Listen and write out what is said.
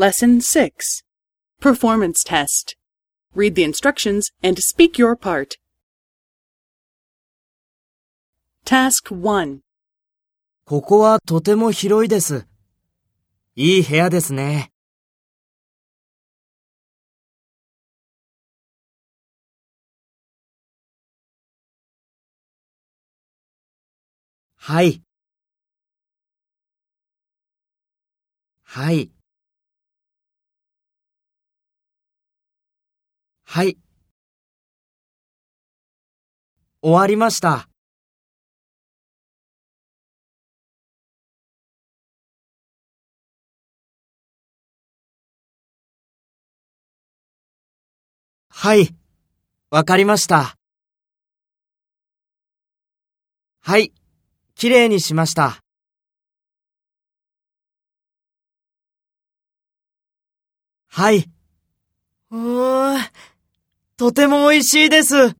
Lesson 6 Performance Test. Read the instructions and speak your part. Task 1. ここはとても広いです。いい部屋ですね。はい。はい。はい。終わりました。はい。わかりました。はい。きれいにしました。はい。とても美味しいです。